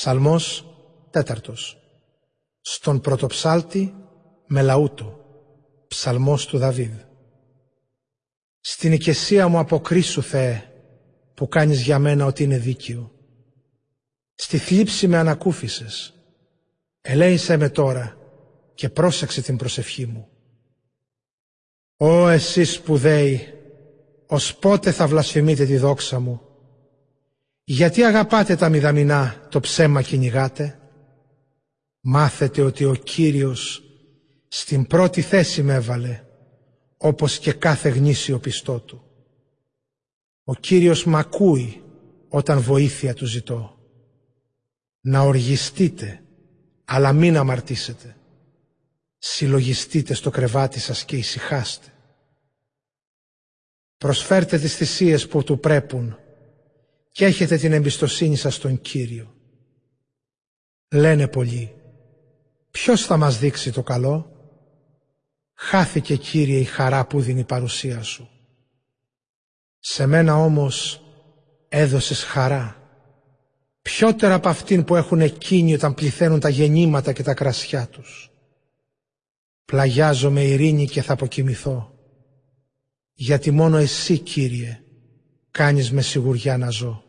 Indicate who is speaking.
Speaker 1: Ψαλμός τέταρτος. Στον πρωτοψάλτη με λαούτο. Ψαλμός του Δαβίδ. Στην οικεσία μου αποκρίσου Θεέ, που κάνεις για μένα ότι είναι δίκαιο. Στη θλίψη με ανακούφισες. Ελέησέ με τώρα και πρόσεξε την προσευχή μου. Ω εσείς σπουδαίοι, ως πότε θα βλασφημείτε τη δόξα μου. Γιατί αγαπάτε τα μηδαμινά, το ψέμα κυνηγάτε; Μάθετε ότι ο Κύριος στην πρώτη θέση με έβαλε, όπως και κάθε γνήσιο πιστό του. Ο Κύριος μ' ακούει όταν βοήθεια του ζητώ. Να οργιστείτε, αλλά μην αμαρτήσετε. Συλλογιστείτε στο κρεβάτι σας και ησυχάστε. Προσφέρτε τις θυσίες που του πρέπουν και έχετε την εμπιστοσύνη σας στον Κύριο. Λένε πολλοί, ποιος θα μας δείξει το καλό; Χάθηκε Κύριε η χαρά που δίνει η παρουσία σου. Σε μένα όμως έδωσες χαρά. Πιότερα από αυτήν που έχουν εκείνοι όταν πληθαίνουν τα γεννήματα και τα κρασιά τους. Πλαγιάζομαι ειρήνη και θα αποκοιμηθώ. Γιατί μόνο εσύ Κύριε κάνεις με σιγουριά να ζω.